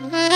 Mm-hmm.